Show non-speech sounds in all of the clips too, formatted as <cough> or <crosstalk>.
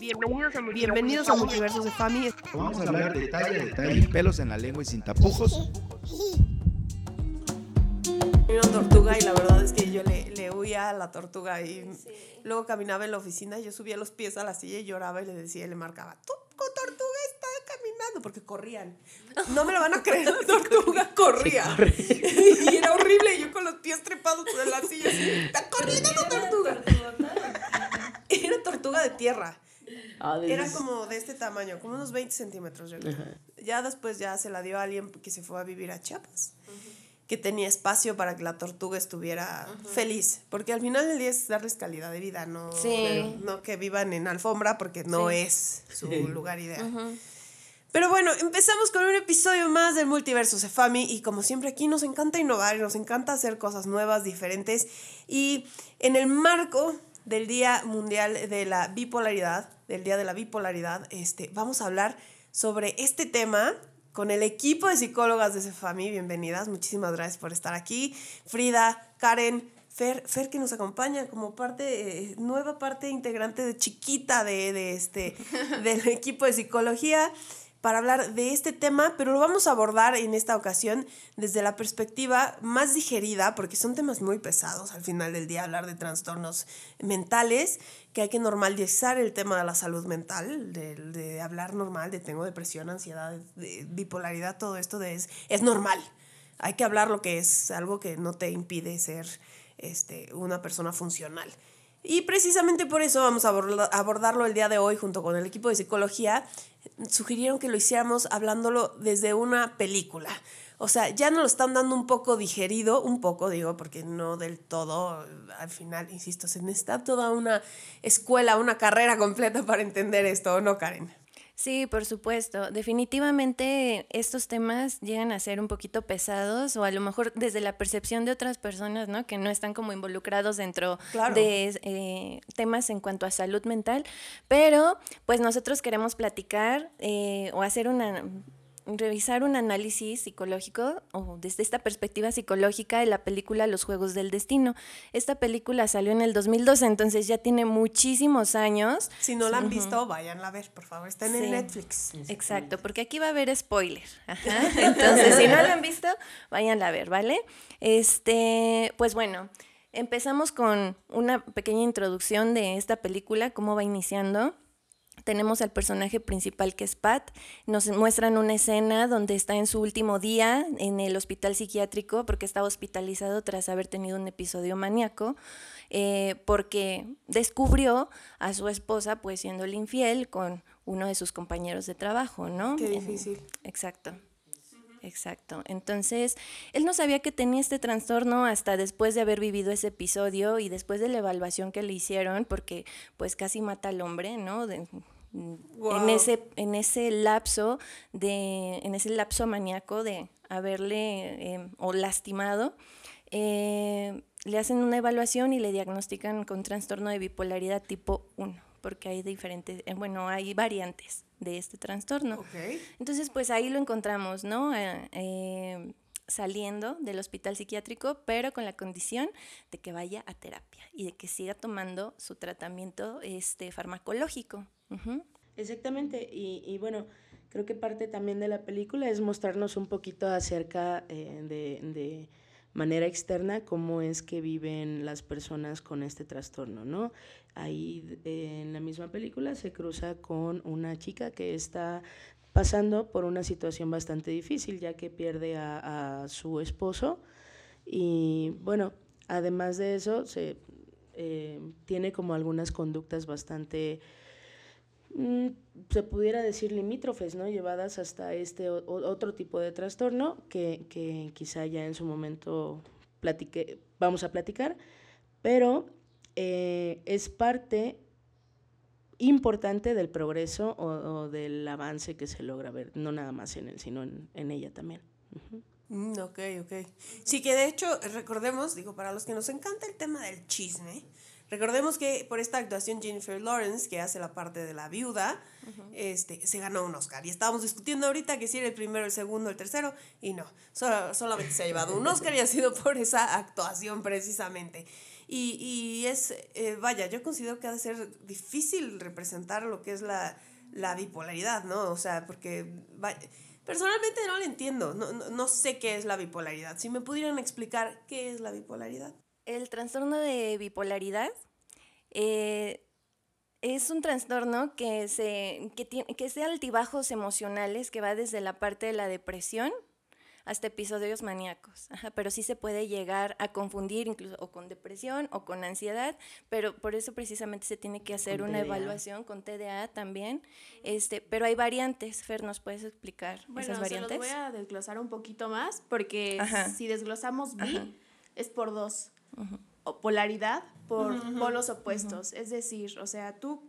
Bienvenidos a, Bienvenidos a Multiversos de Fami. Vamos a hablar detalle a detalle, pelos en la lengua y sin tapujos. Una tortuga y la verdad es que yo le, le huía a la tortuga y luego caminaba en la oficina y yo subía los pies a la silla y lloraba y le decía y le marcaba, tu tortuga está caminando porque corrían. No me lo van a creer, la tortuga corría. <laughs> y era horrible y yo con los pies trepados en la silla está corriendo la tortuga. <laughs> Era tortuga de tierra. Ah, Era como de este tamaño, como unos 20 centímetros, yo Ya después ya se la dio a alguien que se fue a vivir a Chiapas. Que tenía espacio para que la tortuga estuviera feliz. Porque al final del día es darles calidad de vida, no, no que vivan en alfombra, porque no es su lugar ideal. Pero bueno, empezamos con un episodio más del Multiverso Cefami y como siempre aquí nos encanta innovar y nos encanta hacer cosas nuevas, diferentes y en el marco del Día Mundial de la Bipolaridad, del Día de la Bipolaridad, este, vamos a hablar sobre este tema con el equipo de psicólogas de Cefami. Bienvenidas, muchísimas gracias por estar aquí. Frida, Karen, Fer, Fer que nos acompaña como parte, eh, nueva parte integrante de chiquita de, de este, <laughs> del equipo de psicología para hablar de este tema, pero lo vamos a abordar en esta ocasión desde la perspectiva más digerida, porque son temas muy pesados al final del día, hablar de trastornos mentales, que hay que normalizar el tema de la salud mental, de, hablar normal, de tengo depresión, ansiedad, de bipolaridad, todo esto de es, es normal. Hay que hablar lo que es algo que no te impide ser este, una persona funcional. Y precisamente por eso vamos a abordarlo el día de hoy junto con el equipo de psicología. Sugirieron que lo hiciéramos hablándolo desde una película. O sea, ya nos lo están dando un poco digerido, un poco digo, porque no del todo, al final, insisto, se necesita toda una escuela, una carrera completa para entender esto, ¿no, Karen? Sí, por supuesto. Definitivamente estos temas llegan a ser un poquito pesados o a lo mejor desde la percepción de otras personas, ¿no? Que no están como involucrados dentro de eh, temas en cuanto a salud mental. Pero pues nosotros queremos platicar eh, o hacer una revisar un análisis psicológico o desde esta perspectiva psicológica de la película Los Juegos del Destino. Esta película salió en el 2012, entonces ya tiene muchísimos años. Si no la han visto, váyanla a ver, por favor. Está en Netflix. Exacto, porque aquí va a haber spoiler. <laughs> Entonces, si no la han visto, váyanla a ver, ¿vale? Este, pues bueno, empezamos con una pequeña introducción de esta película, cómo va iniciando tenemos al personaje principal que es Pat. Nos muestran una escena donde está en su último día en el hospital psiquiátrico porque está hospitalizado tras haber tenido un episodio maníaco, eh, porque descubrió a su esposa pues siendo el infiel con uno de sus compañeros de trabajo, ¿no? Qué difícil. Exacto. Exacto. Entonces, él no sabía que tenía este trastorno hasta después de haber vivido ese episodio y después de la evaluación que le hicieron, porque pues casi mata al hombre, ¿no? en, ese, en ese lapso de, en ese lapso maníaco de haberle em, o lastimado, eh, le hacen una evaluación y le diagnostican con trastorno de bipolaridad tipo 1, porque hay diferentes, eh, bueno, hay variantes de este trastorno. Entonces, pues ahí lo encontramos, ¿no? Eh, em, saliendo del hospital psiquiátrico, pero con la condición de que vaya a terapia y de que siga tomando su tratamiento este, farmacológico. Exactamente, y, bueno, creo que parte también de la película es mostrarnos un poquito acerca eh, de, manera externa cómo es que viven las personas con este trastorno, ¿no? Ahí en la misma película se cruza con una chica que está pasando por una situación bastante difícil, ya que pierde a, su esposo y bueno, además de eso, se, eh, tiene como algunas conductas bastante se pudiera decir limítrofes, ¿no? Llevadas hasta este otro tipo de trastorno que, que, quizá ya en su momento platique, vamos a platicar, pero eh, es parte importante del progreso o, del avance que se logra ver, no nada más en él, sino en, en ella también. Mm, ok, ok. Sí, que de hecho, recordemos, digo, para los que nos encanta el tema del chisme, Recordemos que por esta actuación Jennifer Lawrence, que hace la parte de la viuda, este, se ganó un Oscar. Y estábamos discutiendo ahorita que si era el primero, el segundo, el tercero, y no, solamente se ha llevado un Oscar y ha sido por esa actuación precisamente. Y, y es, eh, vaya, yo considero que ha de ser difícil representar lo que es la, la bipolaridad, ¿no? O sea, porque personalmente no lo entiendo, no, no, no sé qué es la bipolaridad. Si me pudieran explicar qué es la bipolaridad. El trastorno de bipolaridad eh, es un trastorno que, se, que, tiene, que sea altibajos emocionales, que va desde la parte de la depresión hasta episodios maníacos. pero sí se puede llegar a confundir incluso o con depresión o con ansiedad, pero por eso precisamente se tiene que hacer una evaluación con TDA también. Este, pero hay variantes. Fer, ¿nos puedes explicar esas variantes? Se los voy a desglosar un poquito más porque si desglosamos B es por dos polaridad por polos opuestos. Es decir, o sea, tú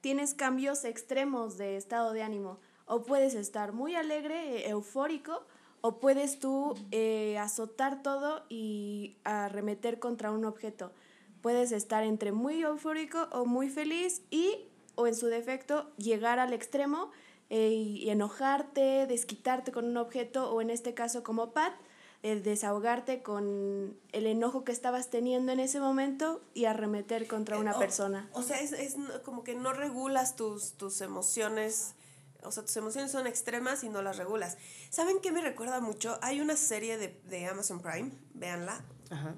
tienes cambios extremos de estado de ánimo. O puedes estar muy alegre, eufórico, o puedes tú eh, azotar todo y arremeter contra un objeto. Puedes estar entre muy eufórico o muy feliz y, o en su defecto, llegar al extremo eh, y enojarte, desquitarte con un objeto, o en este caso como Pat, el desahogarte con el enojo que estabas teniendo en ese momento y arremeter contra una eh, persona. O sea, es, es, como que no regulas tus, tus emociones, o sea, tus emociones son extremas y no las regulas. ¿Saben qué me recuerda mucho? Hay una serie de, de Amazon Prime, véanla,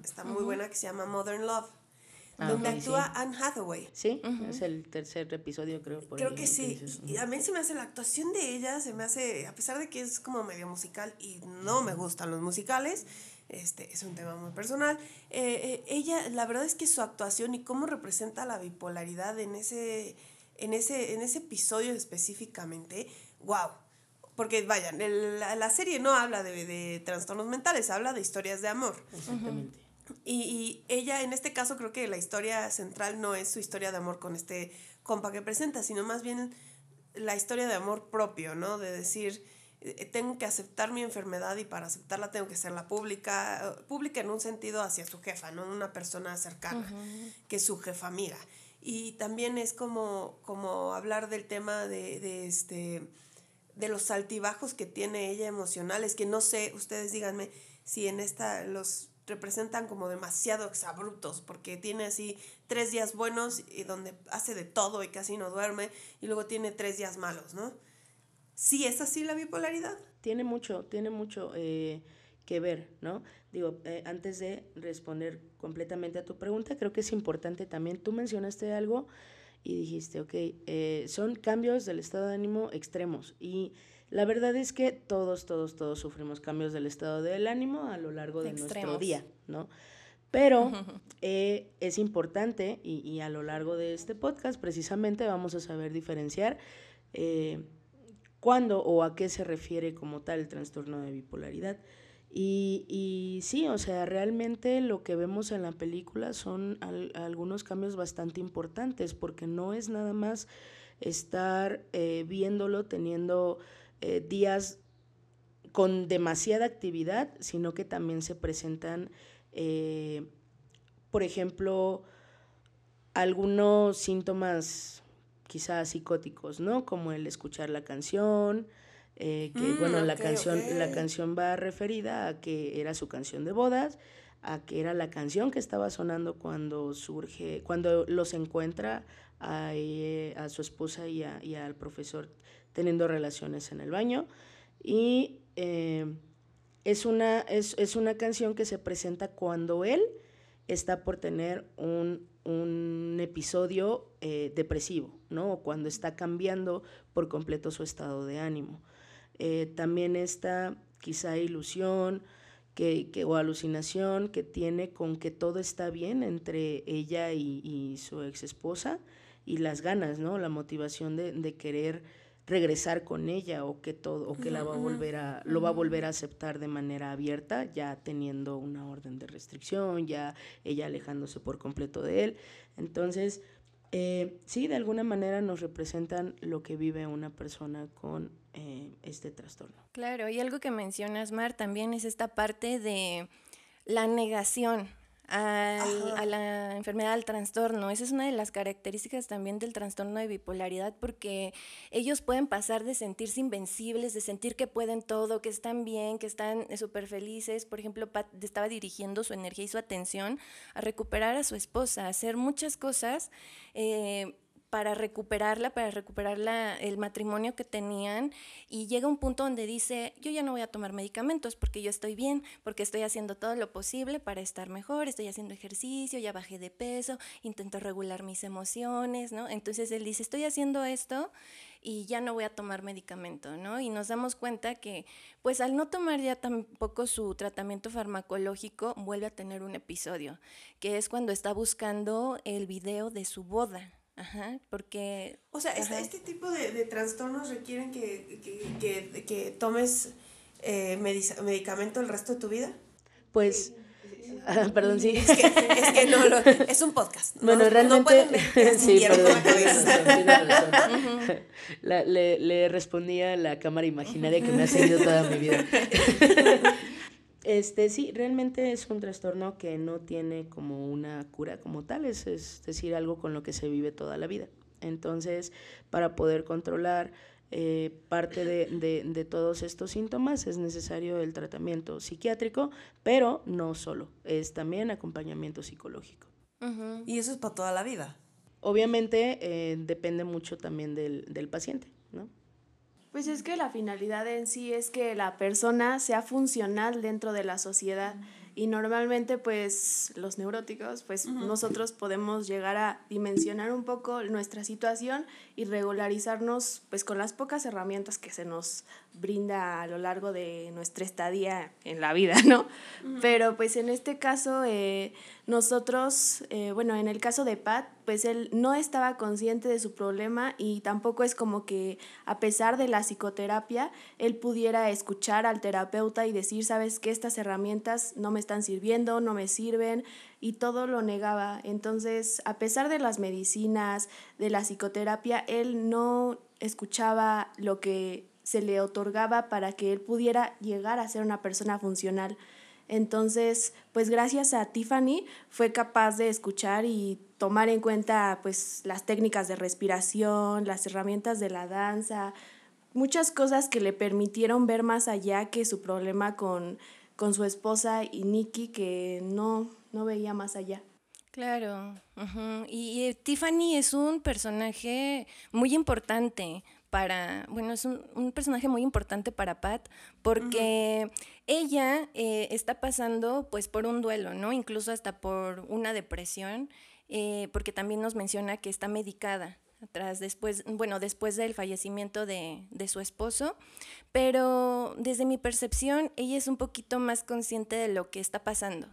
está muy buena, que se llama Modern Love. Ah, donde actúa Anne Hathaway. Sí, es el tercer episodio, creo. creo que sí. Y a mí se me hace la actuación de ella, se me hace, a pesar de que es como medio musical y no me gustan los musicales, este es un tema muy personal. Eh, eh, ella, la verdad es que su actuación y cómo representa la bipolaridad en ese, en ese, en ese episodio específicamente, wow. Porque vayan, la, la, serie no habla de, de trastornos mentales, habla de historias de amor. Exactamente. Y, ella, en este caso, creo que la historia central no es su historia de amor con este compa que presenta, sino más bien la historia de amor propio, ¿no? De decir, eh, tengo que aceptar mi enfermedad y para aceptarla tengo que la pública, pública en un sentido hacia su jefa, ¿no? Una persona cercana, que es su jefa amiga. Y también es como, como hablar del tema de, de, este, de los altibajos que tiene ella emocionales, que no sé, ustedes díganme si en esta, los representan como demasiado exabruptos, porque tiene así tres días buenos y donde hace de todo y casi no duerme, y luego tiene tres días malos, ¿no? ¿Sí es así la bipolaridad? Tiene mucho, tiene mucho eh, que ver, ¿no? Digo, eh, antes de responder completamente a tu pregunta, creo que es importante también, tú mencionaste algo y dijiste, ok, eh, son cambios del estado de ánimo extremos y la verdad es que todos, todos, todos sufrimos cambios del estado del ánimo a lo largo de nuestro día, ¿no? Pero <laughs> eh, es importante y, a lo largo de este podcast precisamente vamos a saber diferenciar eh, cuándo o a qué se refiere como tal el trastorno de bipolaridad. Y, y sí, o sea, realmente lo que vemos en la película son algunos cambios bastante importantes porque no es nada más estar eh, viéndolo teniendo eh, días con demasiada actividad, sino que también se presentan, eh, por ejemplo, algunos síntomas quizás psicóticos, ¿no? Como el escuchar la canción, eh, que mm, bueno, la, canción, la canción va referida a que era su canción de bodas, a que era la canción que estaba sonando cuando surge, cuando los encuentra a, a su esposa y, y al profesor teniendo relaciones en el baño. Y eh, es, una, es, es, una canción que se presenta cuando él está por tener un, un episodio eh, depresivo, ¿no? O cuando está cambiando por completo su estado de ánimo. Eh, también esta quizá ilusión que, que, o alucinación que tiene con que todo está bien entre ella y, y su ex esposa y las ganas, ¿no? La motivación de, de querer regresar con ella o que todo o que la va a volver a lo va a volver a aceptar de manera abierta ya teniendo una orden de restricción ya ella alejándose por completo de él. Entonces eh, sí de alguna manera nos representan lo que vive una persona con eh, este trastorno. Claro y algo que mencionas Mar también es esta parte de la negación a la enfermedad al trastorno. Esa es una de las características también del trastorno de bipolaridad porque ellos pueden pasar de sentirse invencibles, de sentir que pueden todo, que están bien, que están súper felices. Por ejemplo, Pat estaba dirigiendo su energía y su atención a recuperar a su esposa, a hacer muchas cosas. Eh, para recuperarla, para recuperar el matrimonio que tenían y llega un punto donde dice, yo ya no voy a tomar medicamentos porque yo estoy bien, porque estoy haciendo todo lo posible para estar mejor, estoy haciendo ejercicio, ya bajé de peso, intento regular mis emociones, ¿no? Entonces él dice, estoy haciendo esto y ya no voy a tomar medicamento, ¿no? Y nos damos cuenta que, pues al no tomar ya tampoco su tratamiento farmacológico, vuelve a tener un episodio, que es cuando está buscando el video de su boda, Ajá, porque... O sea, este, este, tipo de, de, trastornos requieren que, que, que, que tomes eh, medicamento el resto de tu vida. Pues... <laughs> Ah, perdón, sí. Es que, es que no, lo, es un podcast. Bueno, realmente. <laughs> sí, perdón. La, le, le respondía a la cámara imaginaria que me ha seguido toda mi vida. <laughs> Este, sí, realmente es un trastorno que no tiene como una cura como tal, es, decir, algo con lo que se vive toda la vida. Entonces, para poder controlar eh, parte de, todos estos síntomas es necesario el tratamiento psiquiátrico, pero no solo, es también acompañamiento psicológico. Y eso es para toda la vida. Obviamente eh, depende mucho también del, del paciente, ¿no? Pues es que la finalidad en sí es que la persona sea funcional dentro de la sociedad. Y normalmente pues los neuróticos pues nosotros podemos llegar a dimensionar un poco nuestra situación y regularizarnos pues con las pocas herramientas que se nos brinda a lo largo de nuestra estadía en la vida, ¿no? Pero pues en este caso eh, nosotros, eh, bueno, en el caso de Pat, pues él no estaba consciente de su problema y tampoco es como que a pesar de la psicoterapia, él pudiera escuchar al terapeuta y decir, sabes que estas herramientas no me están sirviendo, no me sirven y todo lo negaba. Entonces, a pesar de las medicinas, de la psicoterapia, él no escuchaba lo que se le otorgaba para que él pudiera llegar a ser una persona funcional. Entonces, pues gracias a Tiffany fue capaz de escuchar y tomar en cuenta pues las técnicas de respiración, las herramientas de la danza, muchas cosas que le permitieron ver más allá que su problema con, con su esposa y Nicky que no, no veía más allá. Claro, y, Tiffany es un personaje muy importante para, bueno, es un, personaje muy importante para Pat porque ella eh, está pasando pues por un duelo, ¿no? Incluso hasta por una depresión, eh, porque también nos menciona que está medicada atrás después, bueno, después del fallecimiento de, de, su esposo, pero desde mi percepción ella es un poquito más consciente de lo que está pasando,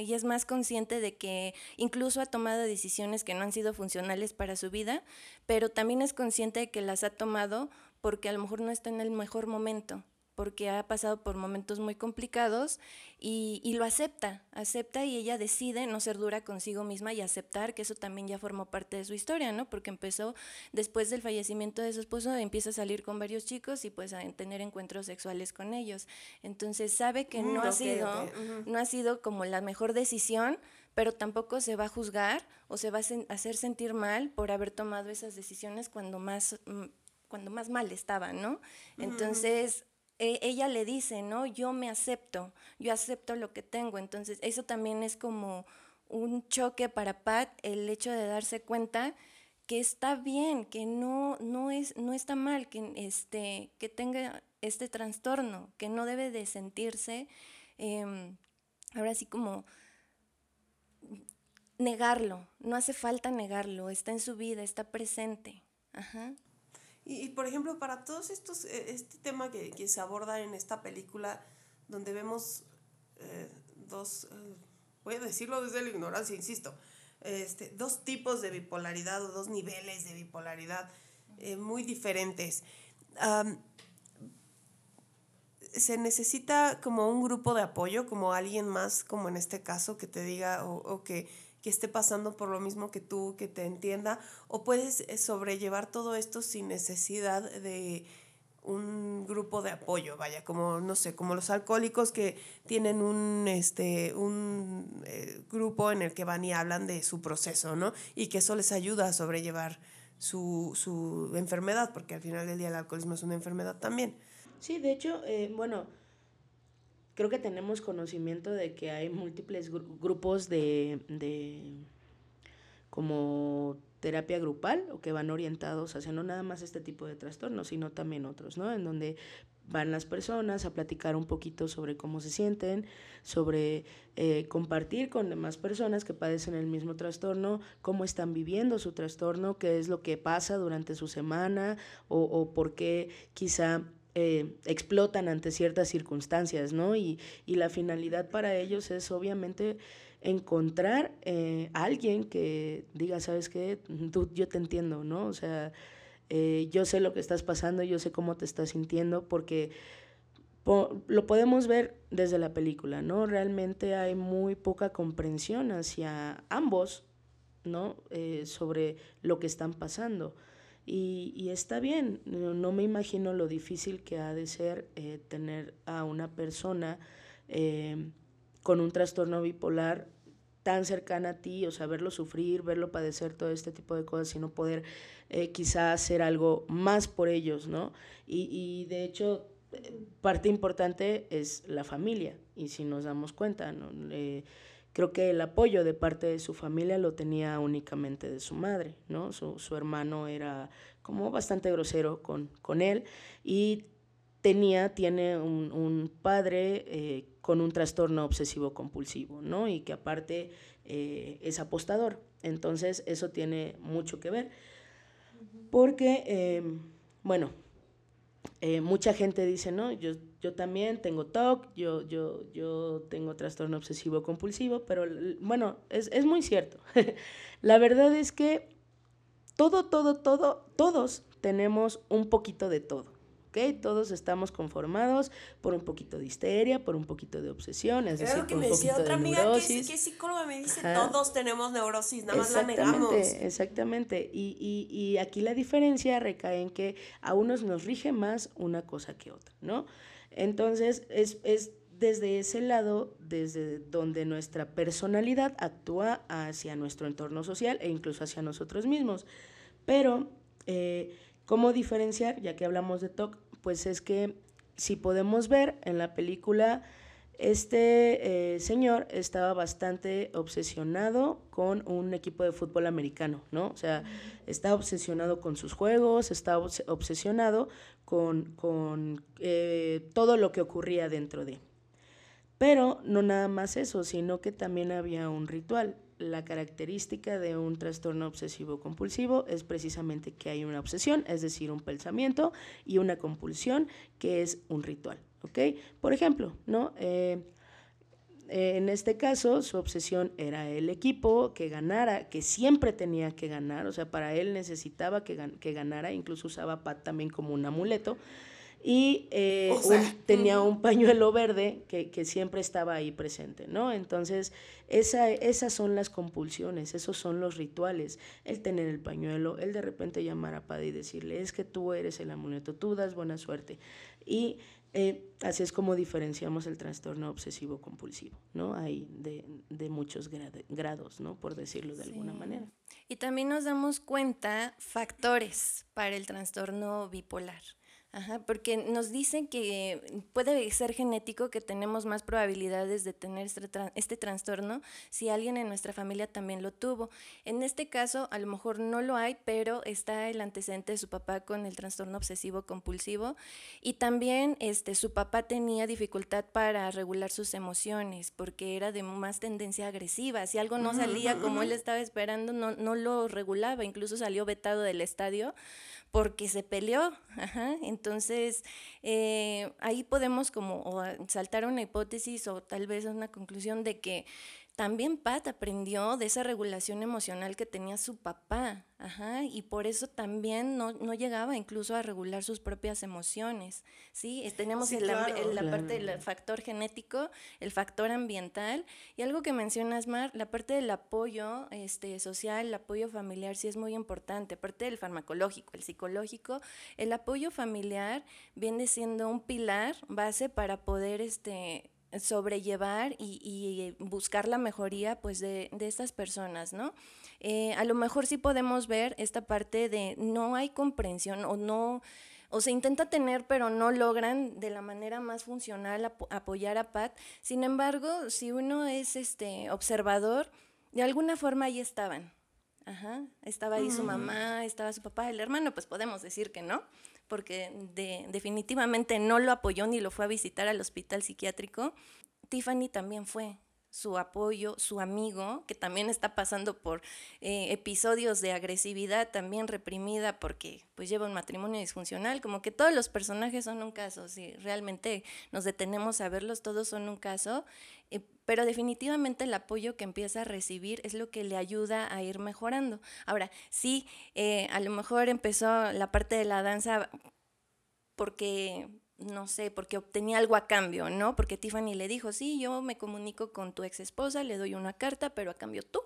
y es más consciente de que incluso ha tomado decisiones que no han sido funcionales para su vida, pero también es consciente de que las ha tomado porque a lo mejor no está en el mejor momento porque ha pasado por momentos muy complicados y, y, lo acepta, acepta y ella decide no ser dura consigo misma y aceptar que eso también ya formó parte de su historia, ¿no? Porque empezó después del fallecimiento de su esposo, empieza a salir con varios chicos y pues a tener encuentros sexuales con ellos. Entonces sabe que no, mm, ha sido, no ha sido como la mejor decisión, pero tampoco se va a juzgar o se va a hacer sentir mal por haber tomado esas decisiones cuando más mm, cuando más mal estaba, ¿no? Entonces, e, ella le dice, ¿no? Yo me acepto, yo acepto lo que tengo. Entonces, eso también es como un choque para Pat, el hecho de darse cuenta que está bien, que no, no, es, no está mal, que, este, que tenga este trastorno, que no debe de sentirse, em, ahora sí como negarlo, no hace falta negarlo, está en su vida, está presente. Ajá. Y, por ejemplo, para todos estos, eh, este tema que, que, se aborda en esta película, donde vemos eh, dos, eh, voy a decirlo desde la ignorancia, insisto, este, dos tipos de bipolaridad o dos niveles de bipolaridad muy diferentes. se necesita como un grupo de apoyo, como alguien más, como en este caso, que te diga o, o que que esté pasando por lo mismo que tú, que te entienda, o puedes eh, sobrellevar todo esto sin necesidad de un grupo de apoyo, vaya, como, no sé, como los alcohólicos que tienen un, este, un eh, grupo en el que van y hablan de su proceso, ¿no? Y que eso les ayuda a sobrellevar su, su enfermedad, porque al final del día el alcoholismo es una enfermedad también. Sí, de hecho, eh, bueno, creo que tenemos conocimiento de que hay múltiples grupos de, de como terapia grupal o que van orientados hacia no nada más este tipo de trastornos, sino también otros, ¿no? En donde van las personas a platicar un poquito sobre cómo se sienten, sobre eh, compartir con demás personas que padecen el mismo trastorno, cómo están viviendo su trastorno, qué es lo que pasa durante su semana o, o por qué quizá eh, explotan ante ciertas circunstancias, ¿no? Y, y la finalidad para ellos es obviamente encontrar eh, a alguien que diga, ¿sabes qué? Tú, yo te entiendo, ¿no? O sea, eh, yo sé lo que estás pasando, yo sé cómo te estás sintiendo, porque lo podemos ver desde la película, ¿no? Realmente hay muy poca comprensión hacia ambos, ¿no? Sobre lo que están pasando. Y, y está bien, no, me imagino lo difícil que ha de ser tener a una persona con un trastorno bipolar tan cercana a ti, o sea, verlo sufrir, verlo padecer, todo este tipo de cosas y no poder eh, quizá hacer algo más por ellos, ¿no? Y, y de hecho, parte importante es la familia, y si nos damos cuenta, ¿no? Eh, creo que el apoyo de parte de su familia lo tenía únicamente de su madre, ¿no? Su, su hermano era como bastante grosero con, con él y tenía, tiene un, un padre eh, con un trastorno obsesivo compulsivo, ¿no? Y que aparte eh, es apostador. Entonces eso tiene mucho que ver. Porque, em, bueno, eh, mucha gente dice, no, yo, yo también tengo TOC, yo, yo, yo tengo trastorno obsesivo compulsivo, pero bueno, es, es muy cierto. <laughs> La verdad es que todo, todo, todo, todos tenemos un poquito de todo. Todos estamos conformados por un poquito de histeria, por un poquito de obsesión, es decir, que por me un decía otra de amiga neurosis. que, que psicóloga me dice, todos tenemos neurosis, nada más la negamos. Exactamente, y, y, y aquí la diferencia recae en que a unos nos rige más una cosa que otra, ¿no? Entonces, es, es desde ese lado, desde donde nuestra personalidad actúa hacia nuestro entorno social e incluso hacia nosotros mismos. Pero, eh, ¿cómo diferenciar? Ya que hablamos de TOC, pues es que si podemos ver en la película, este eh, señor estaba bastante obsesionado con un equipo de fútbol americano, ¿no? O sea, está obsesionado con sus juegos, está obsesionado con, con eh, todo lo que ocurría dentro de. Pero no nada más eso, sino que también había un ritual la característica de un trastorno obsesivo compulsivo es precisamente que hay una obsesión, es decir, un pensamiento, y una compulsión, que es un ritual. ¿Ok? Por ejemplo, ¿no? Eh, en este caso, su obsesión era el equipo que ganara, que siempre tenía que ganar, o sea, para él necesitaba que, que ganara, incluso usaba Pat también como un amuleto y eh, tenía un pañuelo verde que, que, siempre estaba ahí presente, ¿no? Entonces, esa, esas son las compulsiones, esos son los rituales, el tener el pañuelo, el de repente llamar a Paddy y decirle, es que tú eres el amuleto, tú das buena suerte. Y eh, así es como diferenciamos el trastorno obsesivo compulsivo, ¿no? Hay de, de muchos grados, ¿no? Por decirlo de alguna manera. Y también nos damos cuenta factores para el trastorno bipolar. Ajá, porque nos dicen que puede ser genético, que tenemos más probabilidades de tener este, este, trastorno si alguien en nuestra familia también lo tuvo. En este caso, a lo mejor no lo hay, pero está el antecedente de su papá con el trastorno obsesivo compulsivo y también este, su papá tenía dificultad para regular sus emociones porque era de más tendencia agresiva. Si algo no salía como él estaba esperando, no, no lo regulaba, incluso salió vetado del estadio porque se peleó. Entonces, eh, ahí podemos como saltar una hipótesis o tal vez una conclusión de que también Pat aprendió de esa regulación emocional que tenía su papá, ajá, y por eso también no, llegaba incluso a regular sus propias emociones, ¿sí? Tenemos la parte del factor genético, el factor ambiental, y algo que mencionas, Mar, la parte del apoyo este, social, el apoyo familiar sí es muy importante, aparte del farmacológico, el psicológico, el apoyo familiar viene siendo un pilar base para poder, este, sobrellevar y, buscar la mejoría pues de, estas personas, ¿no? Eh, a lo mejor sí podemos ver esta parte de no hay comprensión o no, o se intenta tener pero no logran de la manera más funcional apoyar a Pat. Sin embargo, si uno es este observador, de alguna forma ahí estaban. Ajá, estaba ahí su mamá, estaba su papá, el hermano, pues podemos decir que no porque definitivamente no lo apoyó ni lo fue a visitar al hospital psiquiátrico. Tiffany también fue su apoyo, su amigo, que también está pasando por eh, episodios de agresividad también reprimida porque pues lleva un matrimonio disfuncional, como que todos los personajes son un caso, si realmente nos detenemos a verlos, todos son un caso, pero definitivamente el apoyo que empieza a recibir es lo que le ayuda a ir mejorando. Ahora, sí, eh, a lo mejor empezó la parte de la danza porque no sé, porque obtenía algo a cambio, ¿no? Porque Tiffany le dijo, sí, yo me comunico con tu ex esposa, le doy una carta, pero a cambio tú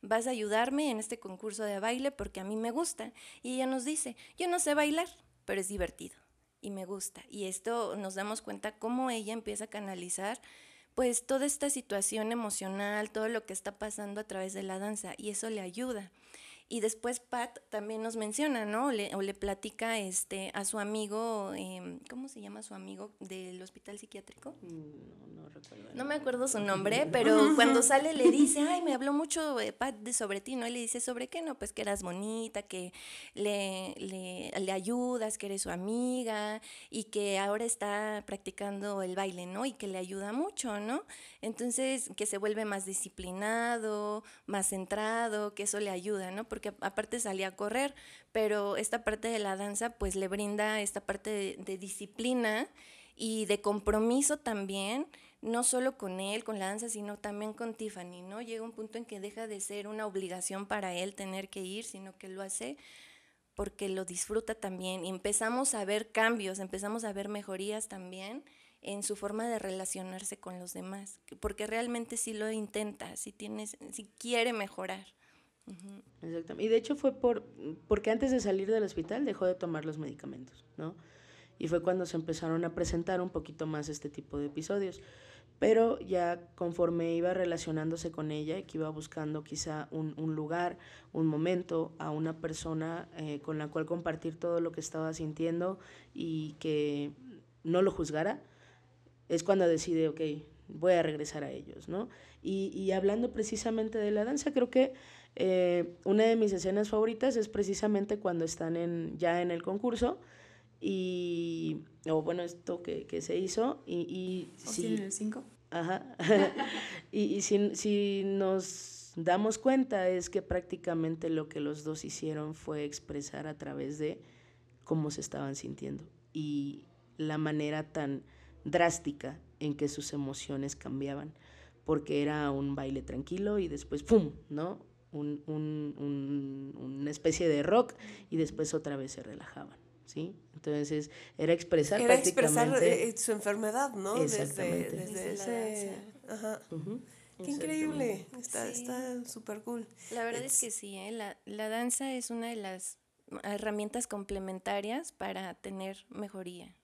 vas a ayudarme en este concurso de baile porque a mí me gusta. Y ella nos dice, yo no sé bailar, pero es divertido y me gusta. Y esto nos damos cuenta cómo ella empieza a canalizar pues toda esta situación emocional, todo lo que está pasando a través de la danza y eso le ayuda. Y después Pat también nos menciona, ¿no? Le, o le platica este, a su amigo, em, ¿cómo se llama su amigo del hospital psiquiátrico? Mm, no, no recuerdo. No me acuerdo su <laughs> nombre, pero <laughs> cuando sale le dice, ay, me habló mucho eh, Pat de sobre ti, ¿no? Y le dice, ¿sobre qué? No, pues que eras bonita, que le, le, le ayudas, que eres su amiga y que ahora está practicando el baile, ¿no? Y que le ayuda mucho, ¿no? Entonces, que se vuelve más disciplinado, más centrado, que eso le ayuda, ¿no? Porque aparte salía a correr, pero esta parte de la danza pues le brinda esta parte de, disciplina y de compromiso también, no solo con él, con la danza, sino también con Tiffany, ¿no? Llega un punto en que deja de ser una obligación para él tener que ir, sino que lo hace porque lo disfruta también y empezamos a ver cambios, empezamos a ver mejorías también en su forma de relacionarse con los demás, porque realmente sí lo intenta, sí, tienes, sí quiere mejorar. Exactamente. Y de hecho fue por, porque antes de salir del hospital dejó de tomar los medicamentos, ¿no? Y fue cuando se empezaron a presentar un poquito más este tipo de episodios. Pero ya conforme iba relacionándose con ella y que iba buscando quizá un, un lugar, un momento, a una persona eh, con la cual compartir todo lo que estaba sintiendo y que no lo juzgara, es cuando decide, ok, voy a regresar a ellos, ¿no? Y, y hablando precisamente de la danza, creo que eh, una de mis escenas favoritas es precisamente cuando están en, ya en el concurso y, o bueno, esto que, que se hizo y... y si, en el 5? Ajá. <laughs> y, y si, si nos damos cuenta es que prácticamente lo que los dos hicieron fue expresar a través de cómo se estaban sintiendo y la manera tan drástica en que sus emociones cambiaban, porque era un baile tranquilo y después, ¡pum!, ¿no? Un, un, una especie de rock y después otra vez se relajaban. ¿Sí? Entonces era expresar era expresar eh, su enfermedad, ¿no? Exactamente. Desde, ese... Ajá. Qué increíble, está súper cool. La verdad es, que sí, ¿eh? la, la danza es una de las herramientas complementarias para tener mejoría.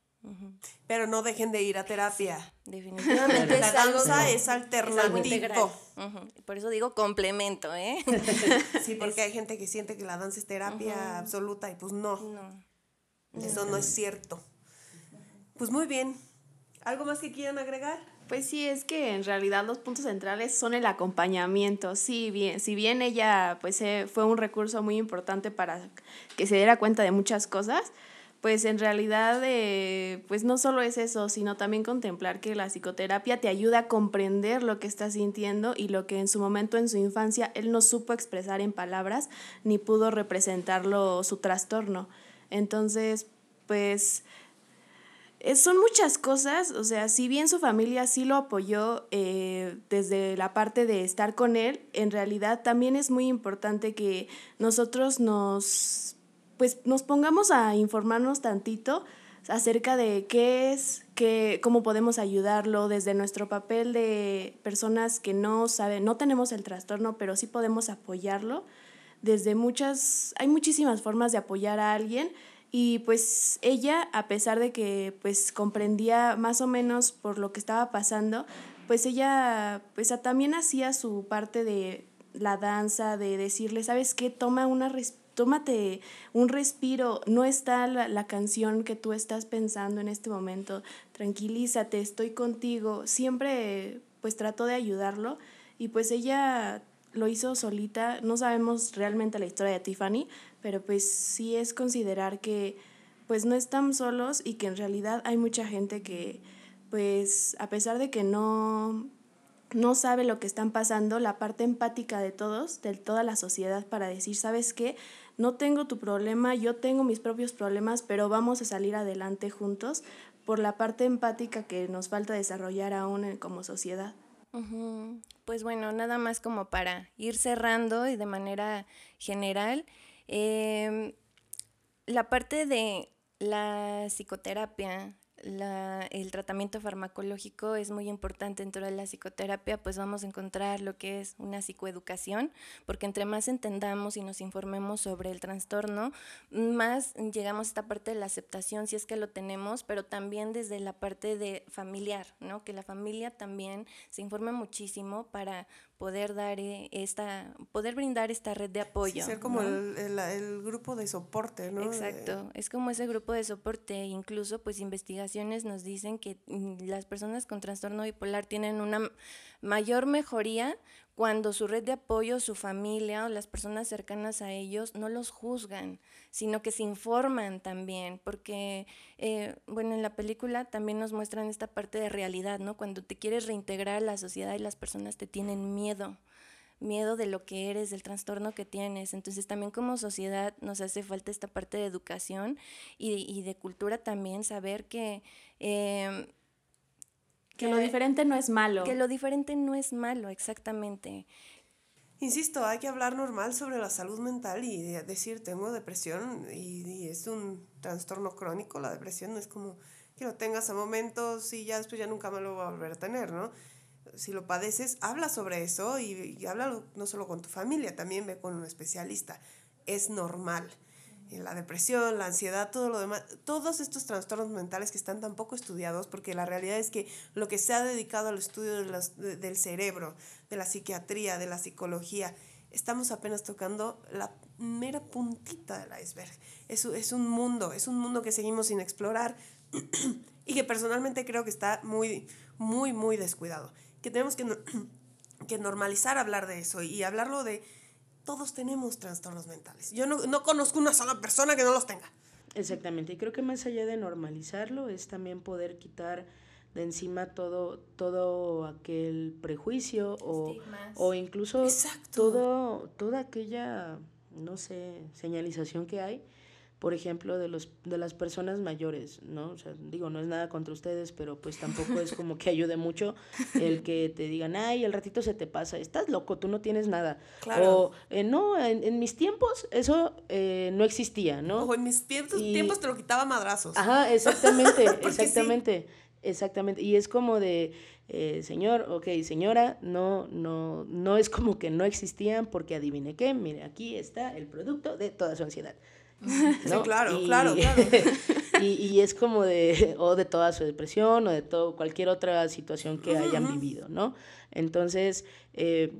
Pero no dejen de ir a terapia. definitivamente. <laughs> la danza es alternativo. Por eso digo complemento, ¿eh? <laughs> sí, porque hay gente que siente que la danza es terapia absoluta y pues no. Eso no es cierto. Pues muy bien. ¿Algo más que quieran agregar? Pues sí, es que en realidad los puntos centrales son el acompañamiento. Sí, bien, si bien ella pues eh, fue un recurso muy importante para que se diera cuenta de muchas cosas, pues en realidad eh, pues no solo es eso, sino también contemplar que la psicoterapia te ayuda a comprender lo que estás sintiendo y lo que en su momento en su infancia él no supo expresar en palabras ni pudo representarlo su trastorno. Entonces, pues son muchas cosas, o sea, si bien su familia sí lo apoyó eh, desde la parte de estar con él, en realidad también es muy importante que nosotros nos, pues, nos pongamos a informarnos tantito acerca de qué es, qué, cómo podemos ayudarlo desde nuestro papel de personas que no saben, no tenemos el trastorno, pero sí podemos apoyarlo. Desde muchas, hay muchísimas formas de apoyar a alguien y pues ella, a pesar de que pues comprendía más o menos por lo que estaba pasando, pues ella pues también hacía su parte de la danza, de decirle, ¿sabes qué? Toma una tómate un respiro, no está la, la, canción que tú estás pensando en este momento, tranquilízate, estoy contigo, siempre pues trató de ayudarlo y pues ella lo hizo solita, no sabemos realmente la historia de Tiffany, pero pues sí es considerar que pues no están solos y que en realidad hay mucha gente que pues a pesar de que no no sabe lo que están pasando, la parte empática de todos, de toda la sociedad para decir, ¿sabes qué? No tengo tu problema, yo tengo mis propios problemas, pero vamos a salir adelante juntos por la parte empática que nos falta desarrollar aún como sociedad. Pues bueno, nada más como para ir cerrando y de manera general, Em, la parte de la psicoterapia, el tratamiento farmacológico es muy importante dentro de la psicoterapia, pues vamos a encontrar lo que es una psicoeducación, porque entre más entendamos y nos informemos sobre el trastorno, más llegamos a esta parte de la aceptación, si es que lo tenemos, pero también desde la parte de familiar, ¿no? Que la familia también se informe muchísimo para poder dar eh, esta, poder brindar esta red de apoyo. ser como el, el, grupo de soporte, ¿no? Exacto, es como ese grupo de soporte, incluso pues investigaciones nos dicen que mm, las personas con trastorno bipolar tienen una mayor mejoría cuando su red de apoyo, su familia o las personas cercanas a ellos no los juzgan, sino que se informan también, porque, eh, bueno, en la película también nos muestran esta parte de realidad, ¿no? Cuando te quieres reintegrar a la sociedad y las personas te tienen miedo miedo de lo que eres, del trastorno que tienes. Entonces también como sociedad nos hace falta esta parte de educación y, de cultura también, saber que eh, que, lo diferente no es malo. Que lo diferente no es malo, exactamente. Insisto, hay que hablar normal sobre la salud mental y decir, tengo depresión y, es un trastorno crónico, la depresión no es como que lo tengas a momentos y ya después ya nunca me lo voy a volver a tener, ¿no? Si lo padeces, habla sobre eso y, y habla no solo con tu familia, también ve con un especialista. Es normal la depresión, la ansiedad, todo lo demás, todos estos trastornos mentales que están tan poco estudiados, porque la realidad es que lo que se ha dedicado al estudio del cerebro, de la psiquiatría, de la psicología, estamos apenas tocando la mera puntita del iceberg. Es, es un mundo, es un mundo que seguimos sin explorar <clears throat> y que personalmente creo que está muy, muy, muy descuidado. Que tenemos que, <clears throat> que normalizar hablar de eso y hablarlo de todos tenemos trastornos mentales. Yo no, no, conozco una sola persona que no los tenga. Exactamente, y creo que más allá de normalizarlo es también poder quitar de encima todo, todo aquel prejuicio o, o incluso todo, toda aquella, no sé, señalización que hay por ejemplo, de, los, de las personas mayores, ¿no? O sea, digo, no es nada contra ustedes, pero pues tampoco es como que ayude mucho el <laughs> que te digan, ay, el ratito se te pasa, estás loco, tú no tienes nada. Claro. O, eh, no, en, mis tiempos eso eh, no existía, ¿no? O en mis tiempos, tiempos te lo quitaba madrazos. Ajá, exactamente, <laughs> exactamente. Exactamente, y es como de, eh, señor, ok, señora, no, no, no es como que no existían porque adivine qué, mire, aquí está el producto de toda su ansiedad. Sí, claro, claro, <laughs> claro. y, es como de, o de toda su depresión, o de todo, cualquier otra situación que hayan vivido, ¿no? Entonces, eh,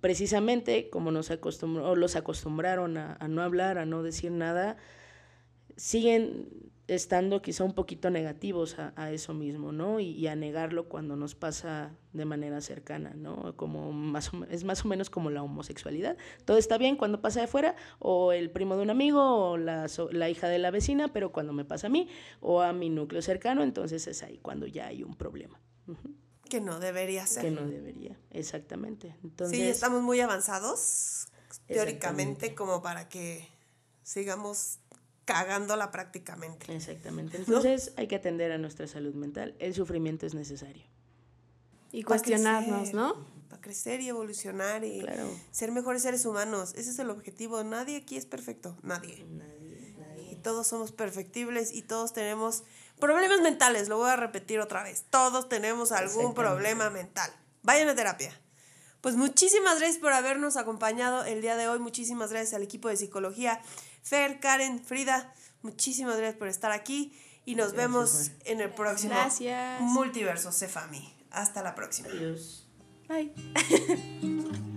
precisamente como nos acostumbró, los acostumbraron a, a no hablar, a no decir nada, siguen estando quizá un poquito negativos a, eso mismo, ¿no? Y, a negarlo cuando nos pasa de manera cercana, ¿no? Como más es más o menos como la homosexualidad. Todo está bien cuando pasa de fuera, o el primo de un amigo, o la, la hija de la vecina, pero cuando me pasa a mí, o a mi núcleo cercano, entonces es ahí cuando ya hay un problema. Que no debería ser. Que no debería, exactamente. Entonces, sí, estamos muy avanzados teóricamente como para que sigamos cagándola prácticamente. Exactamente. Entonces hay que atender a nuestra salud mental. El sufrimiento es necesario. Y cuestionarnos, ¿no? Para crecer y evolucionar y ser mejores seres humanos. Ese es el objetivo. Nadie aquí es perfecto. Nadie. Nadie, nadie. Y todos somos perfectibles y todos tenemos problemas mentales. Lo voy a repetir otra vez. Todos tenemos algún problema mental. Vayan a terapia. Pues muchísimas gracias por habernos acompañado el día de hoy. Muchísimas gracias al equipo de psicología. Fer, Karen, Frida, muchísimas gracias por estar aquí y nos vemos en el próximo Multiverso Cefami. Hasta la próxima. Adiós. Bye. <laughs>